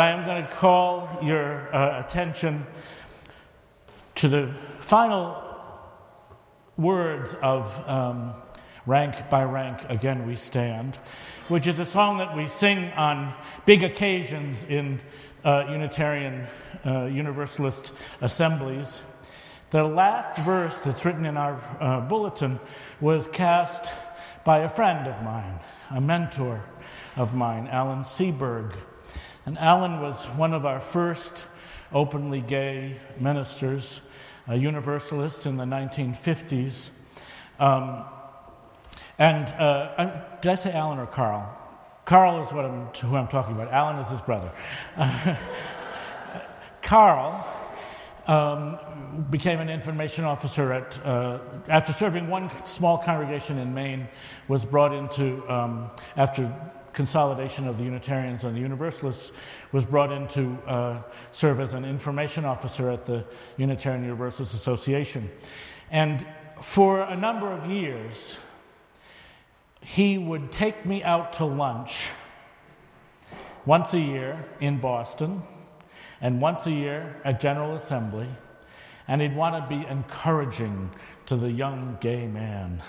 I am going to call your uh, attention to the final words of um, Rank by Rank Again We Stand, which is a song that we sing on big occasions in uh, Unitarian uh, Universalist assemblies. The last verse that's written in our uh, bulletin was cast by a friend of mine, a mentor of mine, Alan Seaburg. And Alan was one of our first openly gay ministers, a Universalist in the 1950s. Um, and uh, did I say Alan or Carl? Carl is what I'm, who I'm talking about. Alan is his brother. Carl um, became an information officer at, uh, after serving one small congregation in Maine, was brought into, um, after consolidation of the Unitarians and the Universalists, was brought in to uh, serve as an information officer at the Unitarian Universalist Association. And for a number of years, he would take me out to lunch once a year in Boston and once a year at General Assembly, and he'd want to be encouraging to the young gay man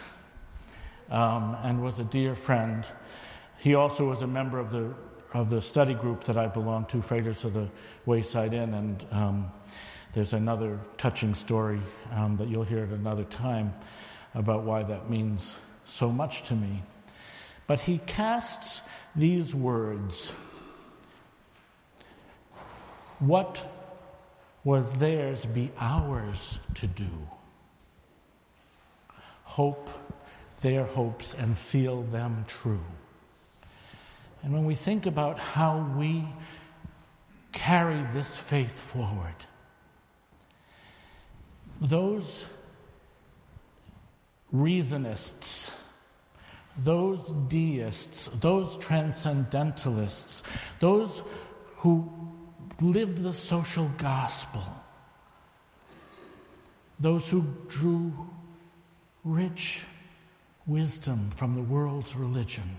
um, and was a dear friend. He also was a member of the, of the study group that I belonged to, Fraters of the Wayside Inn, and um, there's another touching story um, that you'll hear at another time about why that means so much to me. But he casts these words What was theirs be ours to do? Hope their hopes and seal them true. And when we think about how we carry this faith forward, those reasonists, those deists, those transcendentalists, those who lived the social gospel, those who drew rich wisdom from the world's religion,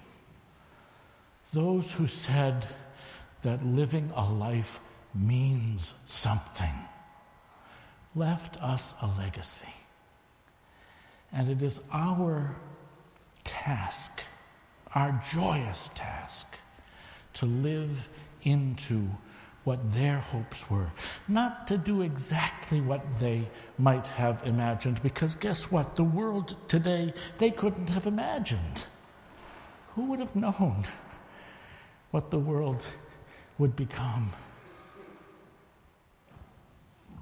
those who said that living a life means something, left us a legacy. And it is our task, our joyous task, to live into what their hopes were. Not to do exactly what they might have imagined, because guess what? The world today, they couldn't have imagined. Who would have known what the world would become?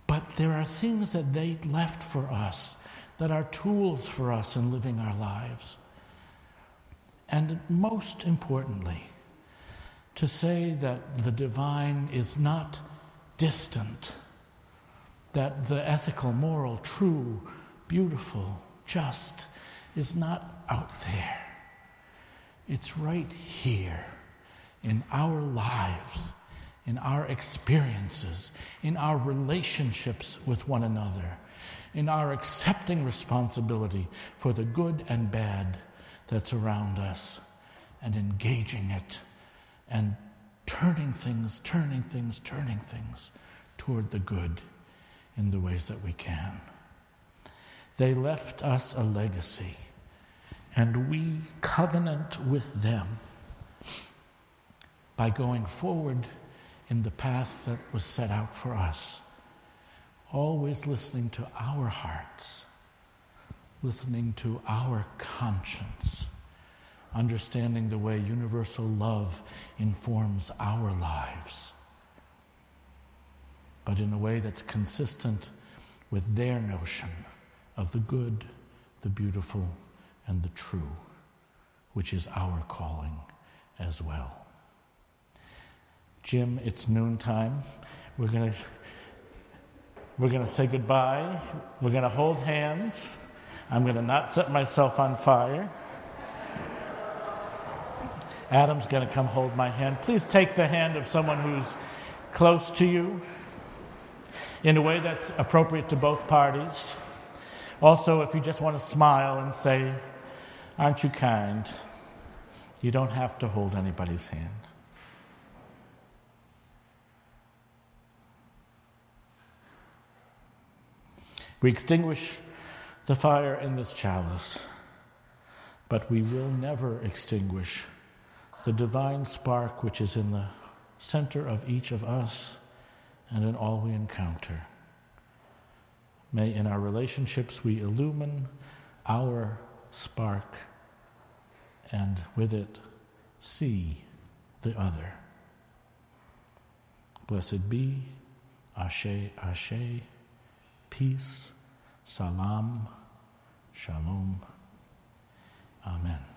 But there are things that they left for us that are tools for us in living our lives. And most importantly, to say that the divine is not distant, that the ethical, moral, true, beautiful, just is not out there. It's right here in our lives, in our experiences, in our relationships with one another in our accepting responsibility for the good and bad that's around us and engaging it and turning things, turning things, turning things toward the good in the ways that we can. They left us a legacy, and we covenant with them by going forward in the path that was set out for us always listening to our hearts, listening to our conscience, understanding the way universal love informs our lives, but in a way that's consistent with their notion of the good, the beautiful, and the true, which is our calling as well. Jim, it's noontime. We're going to we're going to say goodbye. We're going to hold hands. I'm going to not set myself on fire. Adam's going to come hold my hand. Please take the hand of someone who's close to you in a way that's appropriate to both parties. Also, if you just want to smile and say, Aren't you kind? You don't have to hold anybody's hand. We extinguish the fire in this chalice, but we will never extinguish the divine spark which is in the center of each of us and in all we encounter. May in our relationships we illumine our spark and with it see the other. Blessed be, Ashe, Ashe, peace, salam, shalom. Amen.